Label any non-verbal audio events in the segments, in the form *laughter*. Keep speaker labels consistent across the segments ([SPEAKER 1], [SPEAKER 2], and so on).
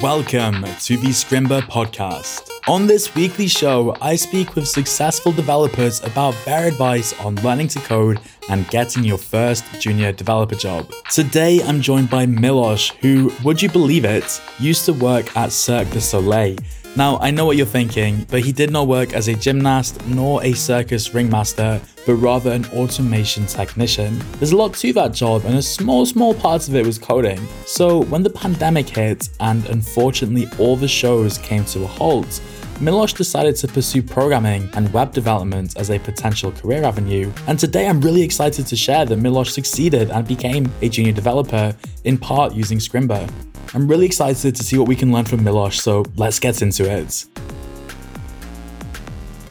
[SPEAKER 1] Welcome to the Scrimba podcast. On this weekly show, I speak with successful developers about their advice on learning to code and getting your first junior developer job. Today, I'm joined by Milos, who, would you believe it, used to work at Cirque du Soleil now, I know what you're thinking, but he did not work as a gymnast nor a circus ringmaster, but rather an automation technician. There's a lot to that job, and a small, small part of it was coding. So, when the pandemic hit and unfortunately all the shows came to a halt, Milos decided to pursue programming and web development as a potential career avenue. And today I'm really excited to share that Milos succeeded and became a junior developer, in part using Scrimba. I'm really excited to see what we can learn from Milos, so let's get into it.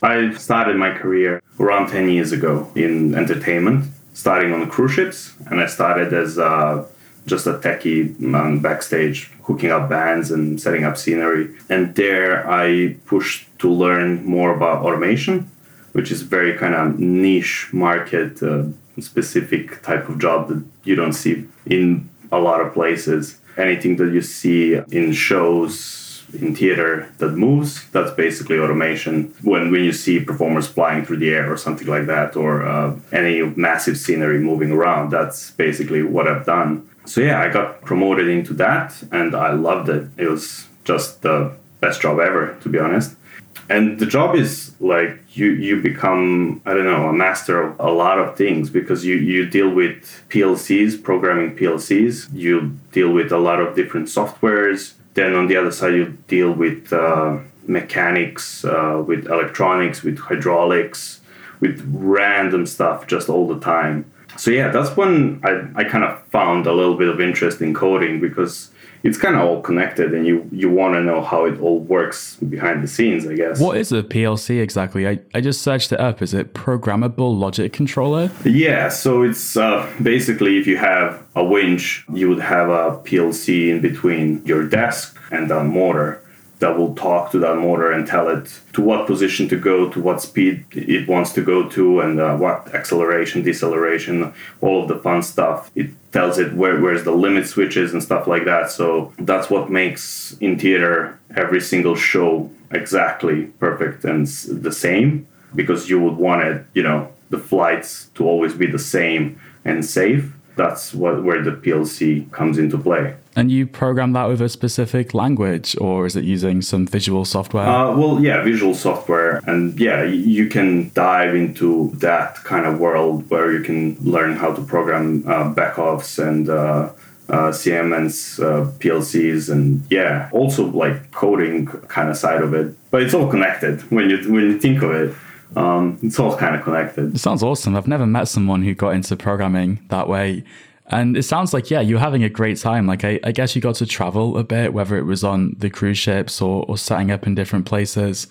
[SPEAKER 2] I started my career around 10 years ago in entertainment, starting on cruise ships, and I started as uh, just a techie backstage, hooking up bands and setting up scenery. And there I pushed to learn more about automation, which is very kind of niche market uh, specific type of job that you don't see in a lot of places anything that you see in shows in theater that moves that's basically automation. When when you see performers flying through the air or something like that or uh, any massive scenery moving around that's basically what i've done. So yeah i got promoted into that and i loved it. It was just the best job ever to be honest and the job is like you you become i don't know a master of a lot of things because you you deal with plcs programming plcs you deal with a lot of different softwares. Then on the other side you deal with uh, mechanics uh, with electronics with hydraulics with random stuff just all the time. So yeah that's when i, I kind of found a little bit of interest in coding because it's kind of all connected and you you want to know how it all works behind the scenes i guess.
[SPEAKER 1] What is a plc exactly? I, I just searched it up. Is it programmable logic controller?
[SPEAKER 2] Yeah so it's uh, basically if you have a winch you would have a plc in between your desk and the motor that will talk to that motor and tell it to what position to go, to what speed it wants to go to, and uh, what acceleration, deceleration, all of the fun stuff. It tells it where where's the limit switches and stuff like that. So that's what makes in theater every single show exactly perfect and the same because you would want it, you know, the flights to always be the same and safe that's what where the PLC comes into play.
[SPEAKER 1] And you program that with a specific language, or is it using some visual software?
[SPEAKER 2] Uh, well, yeah, visual software, and yeah, you can dive into that kind of world where you can learn how to program uh, Beckhoffs and. Uh, uh, Siemens uh, PLCs and yeah, also like coding kind of side of it. But it's all connected when you when you think of it. Um, it's all kind of connected.
[SPEAKER 1] It sounds awesome. I've never met someone who got into programming that way. And it sounds like, yeah, you're having a great time. Like, I, I guess you got to travel a bit, whether it was on the cruise ships or, or setting up in different places.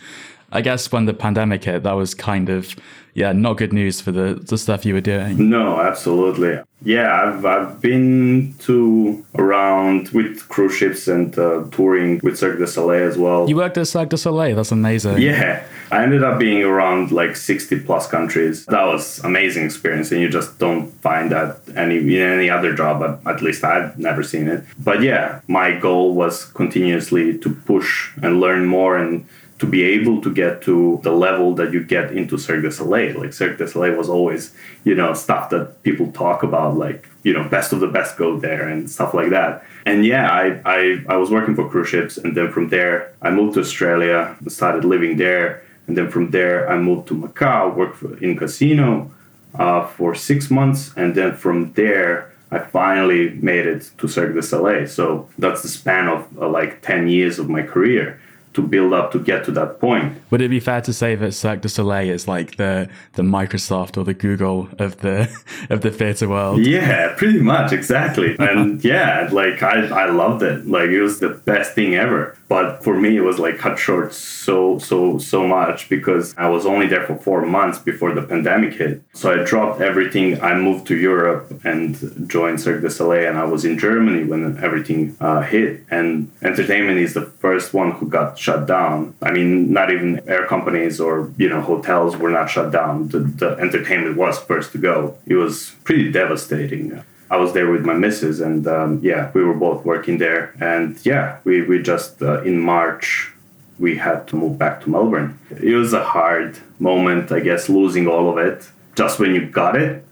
[SPEAKER 1] I guess when the pandemic hit, that was kind of yeah, not good news for the, the stuff you were doing.
[SPEAKER 2] No, absolutely. Yeah, I've, I've been to around with cruise ships and uh, touring with Cirque du Soleil as well.
[SPEAKER 1] You worked at Cirque du Soleil, that's amazing.
[SPEAKER 2] Yeah, I ended up being around like 60 plus countries. That was amazing experience, and you just don't find that any in any other job. But at least I've never seen it. But yeah, my goal was continuously to push and learn more and to be able to get to the level that you get into Cirque du Soleil. Like Cirque du Soleil was always, you know, stuff that people talk about, like, you know, best of the best go there and stuff like that. And yeah, I, I, I was working for cruise ships. And then from there, I moved to Australia, and started living there. And then from there, I moved to Macau, worked for, in casino uh, for six months. And then from there, I finally made it to Cirque du Soleil. So that's the span of uh, like 10 years of my career to build up to get to that point.
[SPEAKER 1] Would it be fair to say that Cirque du Soleil is like the the Microsoft or the Google of the *laughs* of the theater world?
[SPEAKER 2] Yeah, pretty much, exactly. and yeah, like I I loved it. Like it was the best thing ever. But for me, it was like cut short so so so much because I was only there for four months before the pandemic hit. So I dropped everything. I moved to Europe and joined Cirque du Soleil, and I was in Germany when everything uh, hit. And entertainment is the first one who got shut down. I mean, not even air companies or you know hotels were not shut down. The, the entertainment was first to go. It was pretty devastating. I was there with my missus, and um, yeah, we were both working there. And yeah, we, we just, uh, in March, we had to move back to Melbourne. It was a hard moment, I guess, losing all of it just when you got it.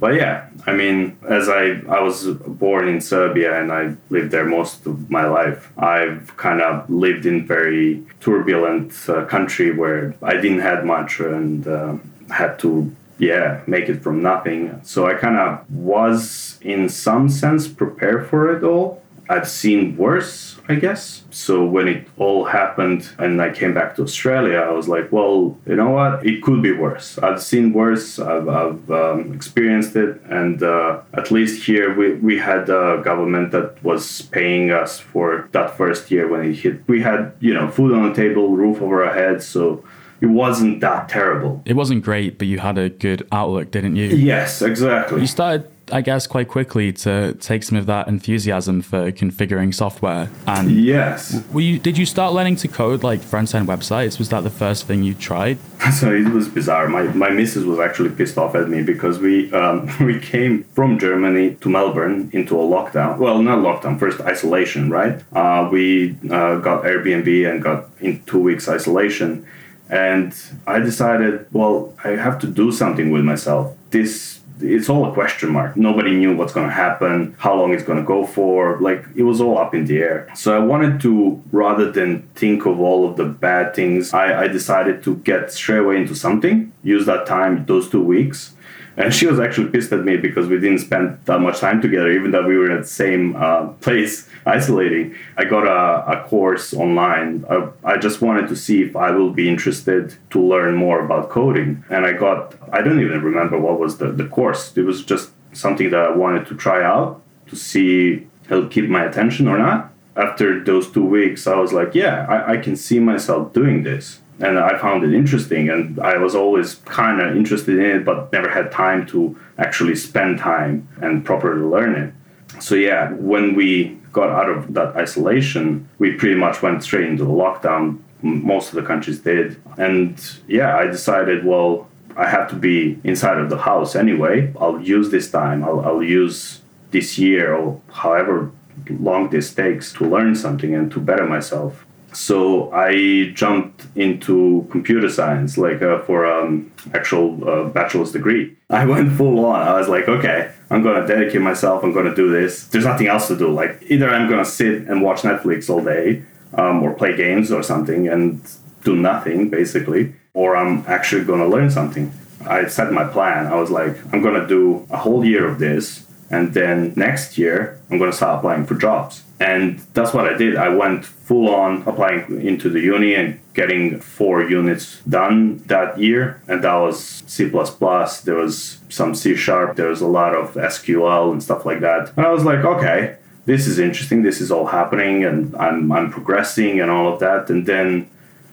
[SPEAKER 2] But yeah, I mean, as I I was born in Serbia and I lived there most of my life. I've kind of lived in very turbulent uh, country where I didn't have much and uh, had to yeah make it from nothing. So I kind of was in some sense prepared for it all. I've seen worse I guess. So when it all happened and I came back to Australia, I was like, well, you know what? It could be worse. I've seen worse. I've, I've um, experienced it. And uh, at least here, we, we had a government that was paying us for that first year when it hit. We had, you know, food on the table, roof over our heads. So it wasn't that terrible.
[SPEAKER 1] It wasn't great, but you had a good outlook, didn't you?
[SPEAKER 2] Yes, exactly.
[SPEAKER 1] You started I guess, quite quickly to take some of that enthusiasm for configuring software. And
[SPEAKER 2] yes,
[SPEAKER 1] were you, did you start learning to code like front end websites? Was that the first thing you tried? *laughs*
[SPEAKER 2] So it was bizarre. My my missus was actually pissed off at me because we um, *laughs* we came from Germany to Melbourne into a lockdown. Well, not lockdown, first isolation, right? Uh, we uh, got Airbnb and got in two weeks isolation. And I decided, well, I have to do something with myself. This it's all a question mark. Nobody knew what's going to happen, how long it's going to go for. Like it was all up in the air. So I wanted to, rather than think of all of the bad things, I, I decided to get straight away into something, use that time, those two weeks, and she was actually pissed at me because we didn't spend that much time together, even though we were at the same uh, place isolating. I got a, a course online. I, I, just wanted to see if I will be interested to learn more about coding. And I got, I don't even remember what was the, the course. It was just something that I wanted to try out to see it'll keep my attention or not. After those two weeks, I was like, yeah, I, I can see myself doing this and I found it interesting. And I was always kind of interested in it, but never had time to actually spend time and properly learn it. So yeah, when we got out of that isolation, we pretty much went straight into the lockdown. Most of the countries did, and yeah, I decided, well, I have to be inside of the house anyway. I'll use this time. I'll, I'll use this year or however long this takes to learn something and to better myself so I jumped into computer science, like uh, for um, actual uh, bachelor's degree. I went full on. I was like, okay, I'm gonna dedicate myself. I'm gonna do this. There's nothing else to do. Like either I'm gonna sit and watch Netflix all day, um, or play games or something and do nothing basically, or I'm actually gonna learn something. I set my plan. I was like, I'm gonna do a whole year of this, and then next year I'm gonna start applying for jobs and that's what I did. I went full on applying into the uni and getting four units done that year. And that was C. There was some C sharp. There was a lot of SQL and stuff like that. And I was like, okay, this is interesting. This is all happening and I'm, I'm progressing and all of that. And then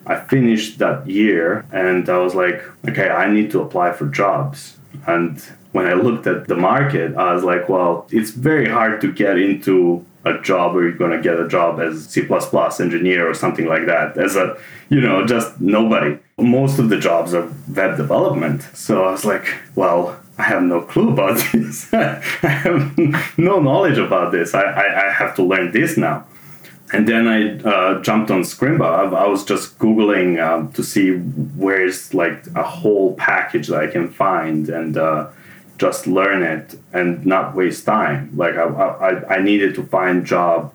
[SPEAKER 2] I finished that year and I was like, okay, I need to apply for jobs. And when I looked at the market, I was like, well, it's very hard to get into a job where you're going to get a job as C++ engineer or something like that as a you know just nobody. Most of the jobs are web development. So i was like well i have no clue about *laughs* this. I have no knowledge about this. I, I, I have to learn this now. And then I uh, jumped on Scrimba. I, I was just googling um, to see where's like a whole package that I can find, and uh, just learn it and not waste time. Like I, I, I needed to find job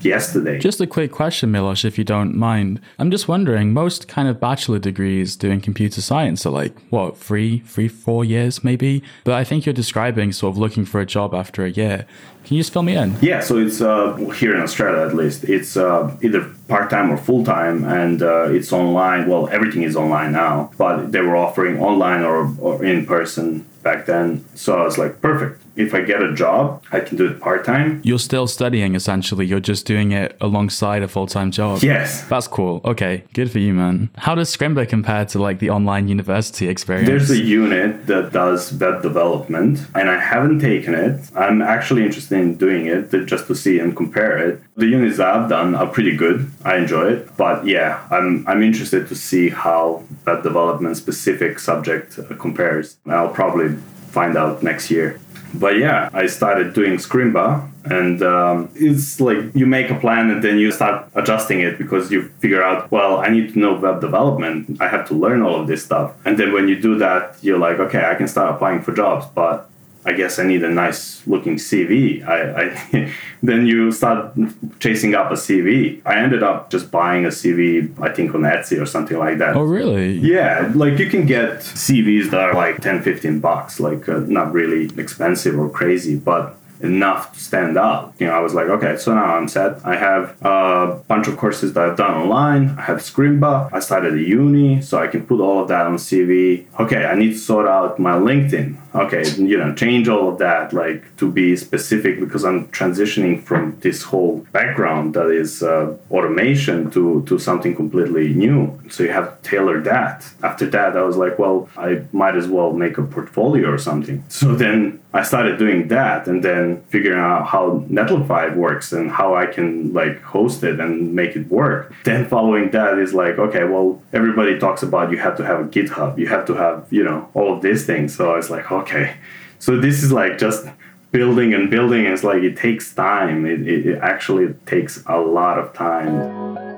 [SPEAKER 2] yesterday.
[SPEAKER 1] Just a quick question, Milos, if you don't mind. I'm just wondering, most kind of bachelor degrees doing computer science are like, what, three, three, four years maybe? But I think you're describing sort of looking for a job after a year. Can you just fill me in?
[SPEAKER 2] Yeah, so it's uh, here in Australia at least. It's uh, either part time or full time, and uh, it's online. Well, everything is online now, but they were offering online or, or in person back then. So I was like, perfect. If I get a job, I can do it part time.
[SPEAKER 1] You're still studying essentially. You're just doing it alongside a full time job.
[SPEAKER 2] Yes.
[SPEAKER 1] That's cool. Okay. Good for you, man. How does Scrimba compare to like the online university experience?
[SPEAKER 2] There's a unit that does web development, and I haven't taken it. I'm actually interested in doing it just to see and compare it. The units that I've done are pretty good. I enjoy it. But yeah, I'm, I'm interested to see how that development specific subject compares. I'll probably find out next year. But yeah, I started doing Scrimba, and um, it's like you make a plan and then you start adjusting it because you figure out, well, I need to know web development. I have to learn all of this stuff. And then when you do that, you're like, okay, I can start applying for jobs, but I guess I need a nice looking CV. I, I *laughs* then you start chasing up a CV. I ended up just buying a CV, I think on Etsy or something like that.
[SPEAKER 1] Oh, really?
[SPEAKER 2] Yeah, like you can get CVs that are like 10, 15 bucks, like uh, not really expensive or crazy, but enough to stand out. You know, I was like, okay, so now I'm set. I have a bunch of courses that I've done online. I have Scrimba. I started a uni, so I can put all of that on CV. Okay, I need to sort out my LinkedIn. Okay, you know, change all of that, like to be specific because I'm transitioning from this whole background that is uh, automation to to something completely new. So you have to tailor that. After that, I was like, well, I might as well make a portfolio or something. So then I started doing that and then figuring out how Netlify works and how I can like host it and make it work. Then following that is like, okay, well, everybody talks about you have to have a GitHub, you have to have, you know, all of these things. So it's like, okay. So this is like just building and building. It's like it takes time. It, it, it actually takes a lot of time.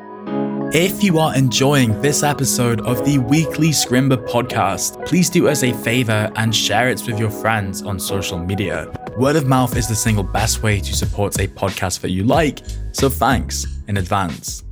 [SPEAKER 1] If you are enjoying this episode of the weekly Scrimba podcast, please do us a favor and share it with your friends on social media. Word of mouth is the single best way to support a podcast that you like, so thanks in advance.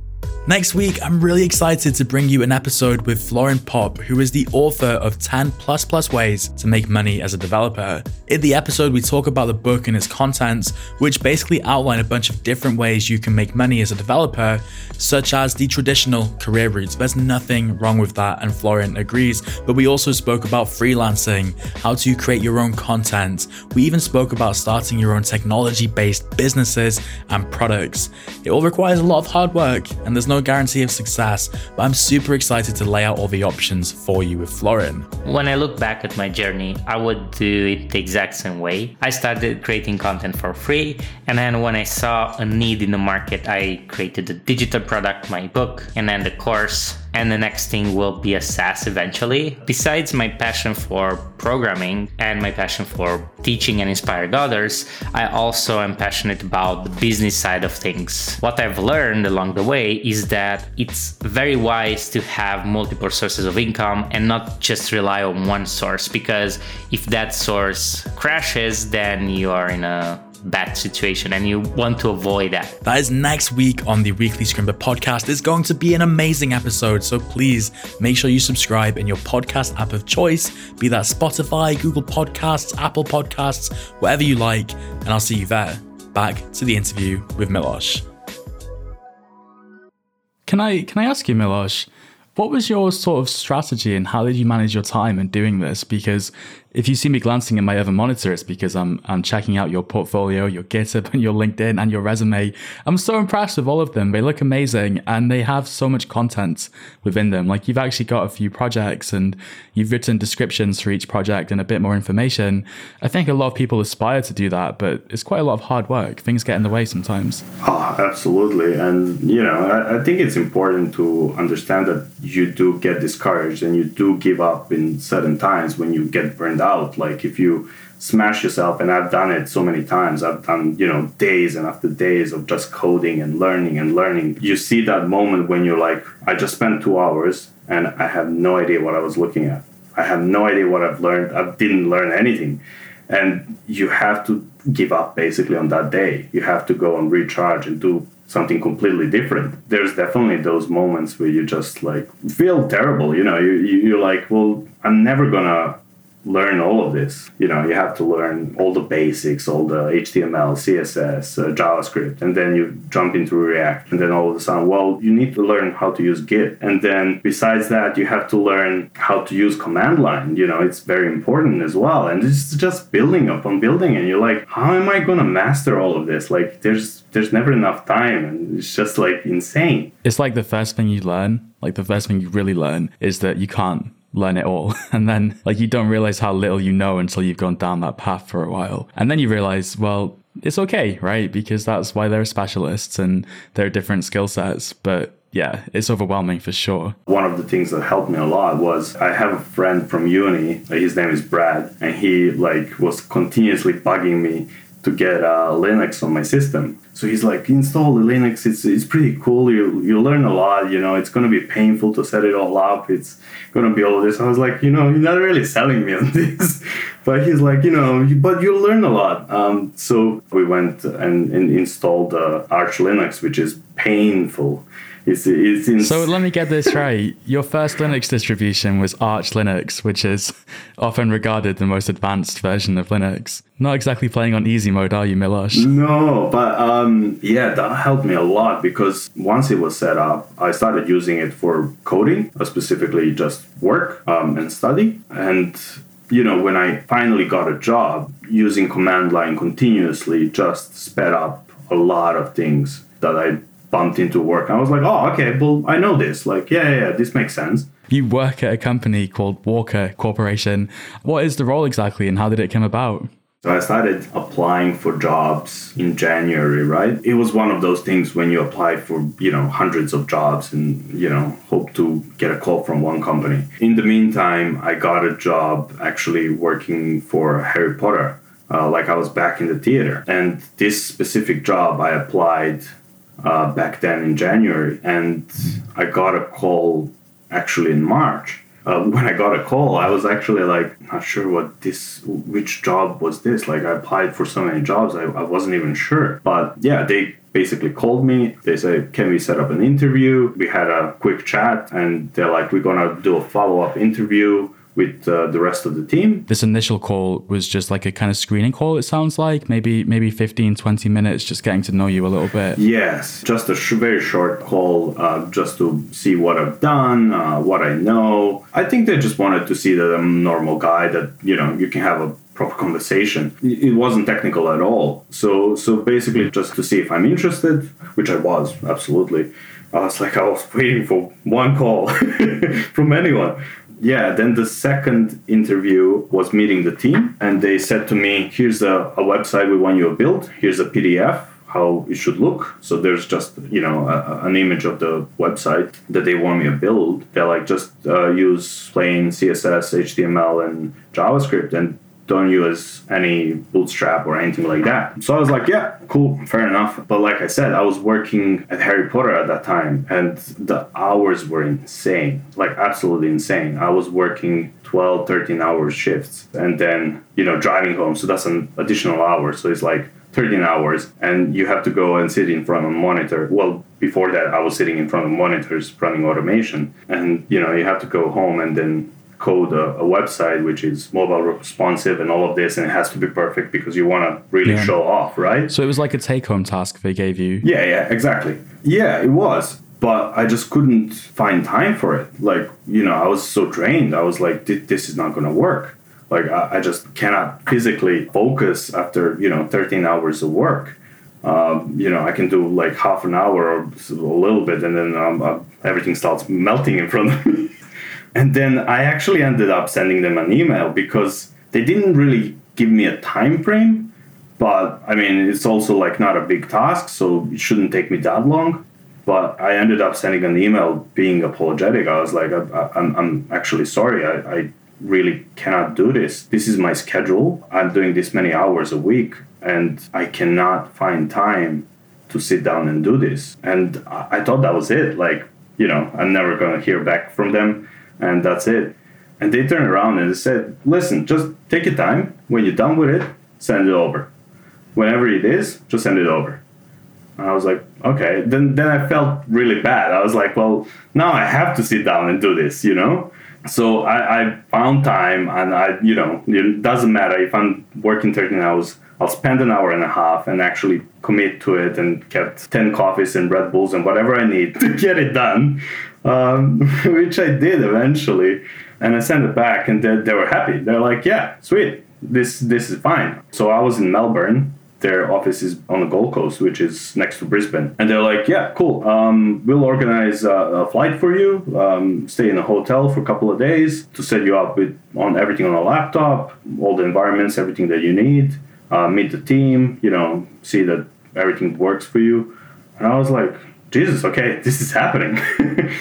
[SPEAKER 1] Next week, I'm really excited to bring you an episode with Florin Pop, who is the author of 10 plus plus ways to make money as a developer. In the episode, we talk about the book and its contents, which basically outline a bunch of different ways you can make money as a developer, such as the traditional career routes. There's nothing wrong with that, and Florin agrees. But we also spoke about freelancing, how to create your own content. We even spoke about starting your own technology based businesses and products. It all requires a lot of hard work, and there's no guarantee of success, but I'm super excited to lay out all the options for you with Florin.
[SPEAKER 3] When I look back at my journey, I would do it the exact same way. I started creating content for free, and then when I saw a need in the market, I created a digital product, my book, and then the course and the next thing will be a SaaS eventually. Besides my passion for programming and my passion for teaching and inspiring others, I also am passionate about the business side of things. What I've learned along the way is that it's very wise to have multiple sources of income and not just rely on one source because if that source crashes, then you are in a bad situation and you want to avoid that.
[SPEAKER 1] That is next week on the Weekly Scrimba podcast. It's going to be an amazing episode, so please make sure you subscribe in your podcast app of choice, be that Spotify, Google Podcasts, Apple Podcasts, whatever you like, and I'll see you there. Back to the interview with Milos. Can I can I ask you, Milos, what was your sort of strategy and how did you manage your time in doing this? Because if you see me glancing at my other monitor, it's because I'm I'm checking out your portfolio, your GitHub, *laughs* and your LinkedIn and your resume. I'm so impressed with all of them. They look amazing and they have so much content within them. Like you've actually got a few projects and you've written descriptions for each project and a bit more information. I think a lot of people aspire to do that, but it's quite a lot of hard work. Things get in the way sometimes.
[SPEAKER 2] Oh, absolutely. And you know, I, I think it's important to understand that you do get discouraged and you do give up in certain times when you get burned out. Like if you smash yourself, and I've done it so many times. I've done you know days and after days of just coding and learning and learning. You see that moment when you're like, I just spent two hours and I have no idea what I was looking at. I have no idea what I've learned. I didn't learn anything. And you have to give up basically on that day. You have to go and recharge and do something completely different. There's definitely those moments where you just like feel terrible. You know, you, you're like, well, I'm never gonna learn all of this. You know, you have to learn all the basics, all the HTML, CSS, uh, JavaScript, and then you jump into React. And then all of a sudden, well, you need to learn how to use Git. And then besides that, you have to learn how to use command line. You know, it's very important as well. And it's just building upon building. And you're like, how am I going to master all of this? Like, there's there's never enough time and it's just like insane
[SPEAKER 1] it's like the first thing you learn like the first thing you really learn is that you can't learn it all. *laughs* And then like you don't realize how little you know until you've gone down that path for a while. And then you realize, well, it's okay, right? Because that's why there are specialists and there are different skill sets. But yeah, it's overwhelming for sure.
[SPEAKER 2] One of the things that helped me a lot was I have a friend from uni. His name is Brad, and he like was continuously bugging me to get uh, Linux on my system. So he's like, install the Linux. It's it's pretty cool. You you learn a lot. You know, it's gonna be painful to set it all up. It's gonna be all this. I was like, you know, you're not really selling me on *laughs* this. but he's like, you know, but you'll learn a lot. Um, so we went and, and installed uh, Arch Linux, which is painful. It's, it's ins-
[SPEAKER 1] So let me get this right. Your first Linux distribution was Arch Linux, which is often regarded the most advanced version of Linux. Not exactly playing on easy mode, are you, Milos?
[SPEAKER 2] No, but um, yeah, that helped me a lot because once it was set up, I started using it for coding, uh, specifically just work um, and study. And you know, when I finally got a job, using command line continuously just sped up a lot of things that I bumped into work. I was like, oh, okay, well, I know this. Like, yeah, yeah, yeah, this makes sense.
[SPEAKER 1] You work at a company called Walker Corporation. What is the role exactly and how did it come about?
[SPEAKER 2] So I started applying for jobs in January, right? It was one of those things when you apply for, you know, hundreds of jobs and, you know, hope to get a call from one company. In the meantime, I got a job actually working for Harry Potter. Uh, like I was back in the theater. And this specific job I applied uh, back then in January, and I got a call actually in March. Uh, *laughs* when I got a call, I was actually like not sure what this, which job was this. Like I applied for so many jobs, I, I wasn't even sure. But yeah, they basically called me. They said, "Can we set up an interview?" We had a quick chat, and they're like, "We're gonna do a follow up interview." With uh, the rest of the team.
[SPEAKER 1] This initial call was just like a kind of screening call, it sounds like. Maybe maybe 15, 20 minutes, just getting to know you a little bit.
[SPEAKER 2] Yes, just a sh- very short call uh, just to see what I've done, uh, what I know. I think they just wanted to see that I'm a normal guy, that, you know, you can have a proper conversation. It wasn't technical at all. So, so basically, just to see if I'm interested, which I was, absolutely. I was like, I was waiting for one call *laughs* from anyone yeah, then the second interview was meeting the team, and they said to me, "Here's a, a website we want you to build. Here's a PDF." How it should look. So there's just you know a, an image of the website that they want me to build. They're like just uh, use plain CSS, HTML, and JavaScript, and don't use any bootstrap or anything like that. So I was like, yeah, cool, fair enough. But like I said, I was working at Harry Potter at that time and the hours were insane, like absolutely insane. I was working 12, 13 hour shifts and then, you know, driving home. So that's an additional hour. So it's like 13 hours and you have to go and sit in front of a monitor. Well, before that, I was sitting in front of monitors running automation and, you know, you have to go home and then code a, a, website which is mobile responsive and all of this and it has to be perfect because you want to really yeah. show off right?
[SPEAKER 1] So it was like a take-home task they gave you.
[SPEAKER 2] Yeah yeah exactly. Yeah it was but i just couldn't find time for it. Like you know i was so drained. I was like this is not going to work. Like I, I, just cannot physically focus after you know 13 hours of work. Um, you know i can do like half an hour or a little bit and then um, uh, everything starts melting in front of me *laughs* and then I actually ended up sending them an email because they didn't really give me a time frame. But I mean, it's also like not a big task, so it shouldn't take me that long. But I ended up sending an email being apologetic. I was like, I, am I'm actually sorry. I, I really cannot do this. This is my schedule. I'm doing this many hours a week, and I cannot find time to sit down and do this. And I, I thought that was it. Like, you know, I'm never going to hear back from them and that's it. And they turned around and they said, listen, just take your time. When you're done with it, send it over. Whenever it is, just send it over. And I was like, okay. Then then I felt really bad. I was like, well, now I have to sit down and do this, you know? So I, I found time and I, you know, it doesn't matter if I'm working 13 hours, I'll spend an hour and a half and actually commit to it and get 10 coffees and Red Bulls and whatever I need *laughs* to get it done um, *laughs* which I did eventually. And I sent it back, and they, they were happy. They're like, "Yeah, sweet, this this is fine." So I was in Melbourne. Their office is on the Gold Coast, which is next to Brisbane. And they're like, "Yeah, cool. Um, we'll organize a, a flight for you. Um, stay in a hotel for a couple of days to set you up with on everything on a laptop, all the environments, everything that you need." uh, meet the team, you know, see that everything works for you. And I was like, Jesus, okay, this is happening. *laughs*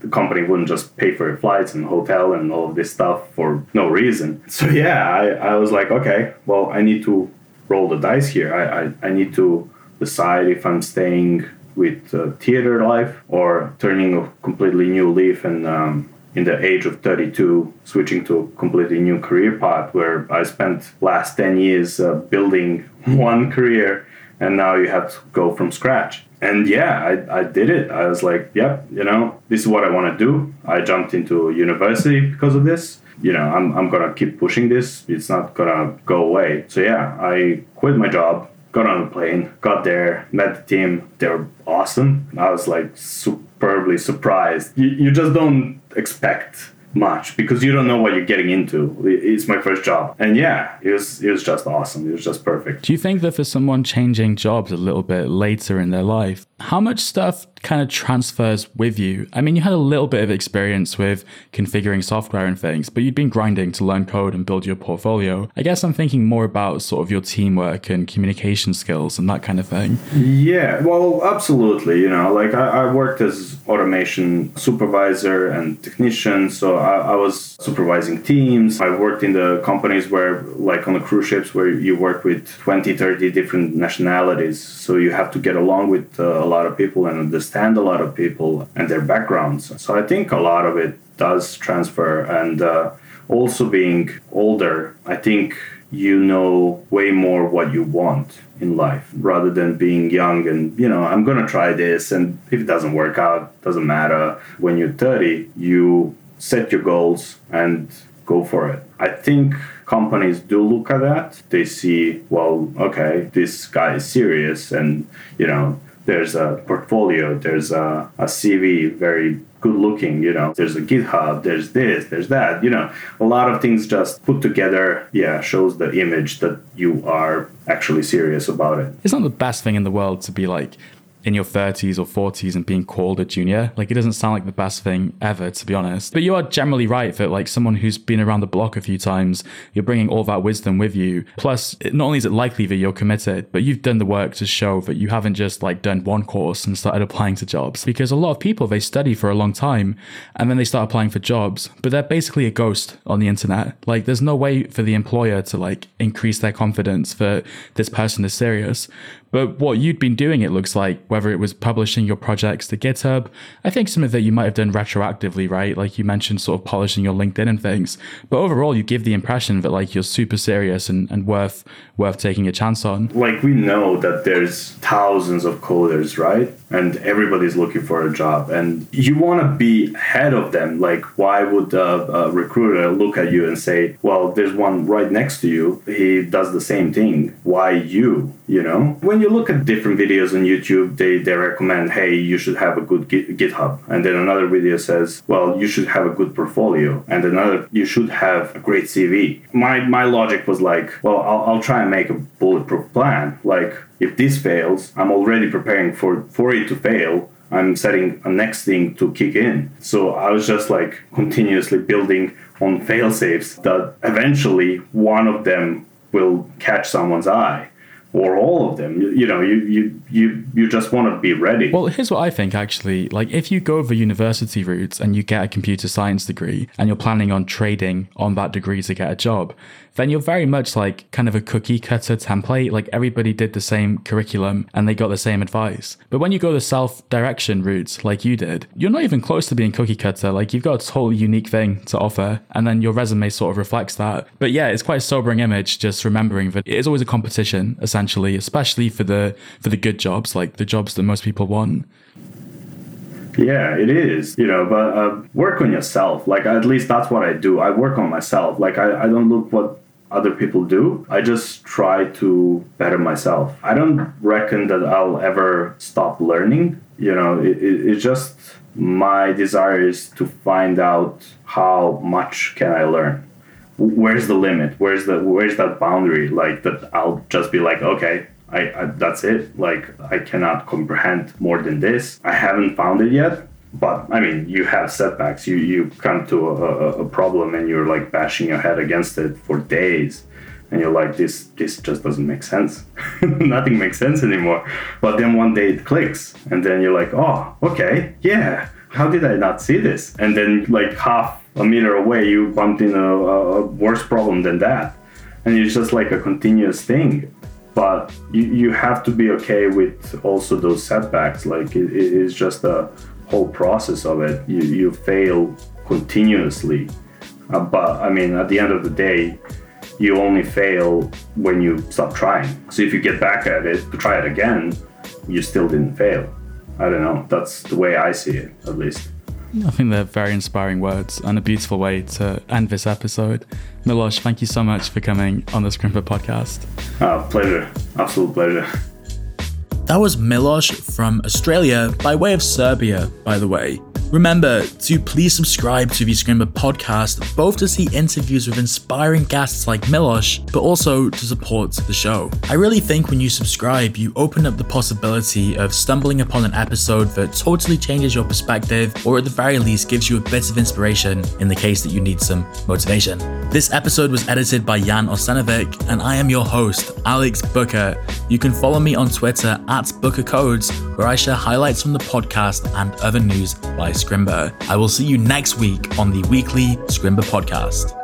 [SPEAKER 2] the company wouldn't just pay for flights and hotel and all of this stuff for no reason. So yeah, I, I was like, okay, well, I need to roll the dice here. I, I, I need to decide if I'm staying with uh, theater life or turning a completely new leaf and um, in the age of 32 switching to a completely new career path where i spent last 10 years uh, building *laughs* one career and now you have to go from scratch and yeah I, I did it. I was like yep you know this is what i want to do. I jumped into university because of this. You know I'm, I'm gonna keep pushing this. It's not gonna go away. So yeah i quit my job got on a plane got there met the team. They were awesome. I was like superbly surprised. You, you just don't expect much because you don't know what you're getting into. It's my first job, and yeah, it was it was just awesome. It was just perfect.
[SPEAKER 1] Do you think that for someone changing jobs a little bit later in their life, how much stuff kind of transfers with you? I mean, you had a little bit of experience with configuring software and things, but you'd been grinding to learn code and build your portfolio. I guess I'm thinking more about sort of your teamwork and communication skills and that kind of thing.
[SPEAKER 2] Yeah, well, absolutely. You know, like I, I worked as automation supervisor and technician, so I, I was supervising teams. I worked in the companies where, like on the cruise ships, where you work with 20, 30 different nationalities. So you have to get along with uh, a lot of people and understand a lot of people and their backgrounds. So I think a lot of it does transfer. And uh, also being older, I think you know way more what you want in life rather than being young and you know i'm gonna try this and if it doesn't work out doesn't matter when you're 30 you set your goals and go for it. I think companies do look at that. They see, well, okay, this guy is serious, and you know, there's a portfolio, there's a, a CV, very good looking, you know, there's a GitHub, there's this, there's that, you know, a lot of things just put together, yeah, shows the image that you are actually serious about it.
[SPEAKER 1] It's not the best thing in the world to be like, in your 30s or 40s and being called a junior. Like, it doesn't sound like the best thing ever, to be honest. But you are generally right that, like, someone who's been around the block a few times, you're bringing all that wisdom with you. Plus, not only is it likely that you're committed, but you've done the work to show that you haven't just, like, done one course and started applying to jobs. Because a lot of people, they study for a long time and then they start applying for jobs, but they're basically a ghost on the internet. Like, there's no way for the employer to, like, increase their confidence that this person is serious. But what you'd been doing, it looks like, whether it was publishing your projects to GitHub, I think some of that you might have done retroactively, right? Like you mentioned, sort of polishing your LinkedIn and things. But overall, you give the impression that like you're super serious and, and worth worth taking a chance on.
[SPEAKER 2] Like we know that there's thousands of coders, right? And everybody's looking for a job, and you want to be ahead of them. Like, why would a, a recruiter look at you and say, "Well, there's one right next to you. He does the same thing. Why you?" You know, when you look at different videos on YouTube, they, they recommend, hey, you should have a good GitHub. And then another video says, well, you should have a good portfolio. And another, you should have a great CV. My, my logic was like, well, I'll, I'll try and make a bulletproof plan. Like, if this fails, I'm already preparing for, for it to fail. I'm setting a next thing to kick in. So I was just like continuously building on fail safes that eventually one of them will catch someone's eye or all of them. You, you, know, you you you you just want to be ready.
[SPEAKER 1] Well, here's what I think actually. Like if you go the university route and you get a computer science degree and you're planning on trading on that degree to get a job, then you're very much like kind of a cookie cutter template. Like everybody did the same curriculum and they got the same advice. But when you go the self direction route, like you did, you're not even close to being cookie cutter. Like you've got a totally unique thing to offer, and then your resume sort of reflects that. But yeah, it's quite a sobering image just remembering that it is always a competition, essentially, especially for the for the good jobs, like the jobs that most people want.
[SPEAKER 2] Yeah, it is. You know, but uh, work on yourself. Like at least that's what I do. I work on myself. Like I, I don't look what other people do. I just try to better myself. I don't reckon that I'll ever stop learning. You know, it, it, it's just my desire is to find out how much can I learn. Where's the limit? Where's the where's that boundary? Like that, I'll just be like, okay, I, I that's it. Like I cannot comprehend more than this. I haven't found it yet but I mean, you have setbacks. You you come to a, a, a, problem and you're like bashing your head against it for days, and you're like this this just doesn't make sense. *laughs* Nothing makes sense anymore. But then one day it clicks. And then you're like oh okay yeah. How did i not see this? And then like half a meter away you bumped in a, a worse problem than that. And it's just like a continuous thing but you, you have to be okay with also those setbacks like it, it is just a whole process of it you, you fail continuously uh, but i mean at the end of the day you only fail when you stop trying. So if you get back at it to try it again, you still didn't fail. I don't know. That's the way I see it, at least.
[SPEAKER 4] I think they're very inspiring words and a beautiful way to end this episode. Milos, thank you so much for coming on the Scrimba podcast.
[SPEAKER 2] Oh, pleasure. Absolute pleasure.
[SPEAKER 4] That was Milos from Australia, by way of Serbia, by the way. Remember to please subscribe to the Scrimba podcast, both to see interviews with inspiring guests like Milos, but also to support the show. I really think when you subscribe, you open up the possibility of stumbling upon an episode that totally changes your perspective, or at the very least gives you a bit of inspiration in the case that you need some motivation. This episode was edited by Jan Osenovic, and I am your host, Alex Booker. You can follow me on Twitter at Booker Codes, where I share highlights from the podcast and other news by Scrimba. I will see you next week on the weekly Scrimba podcast.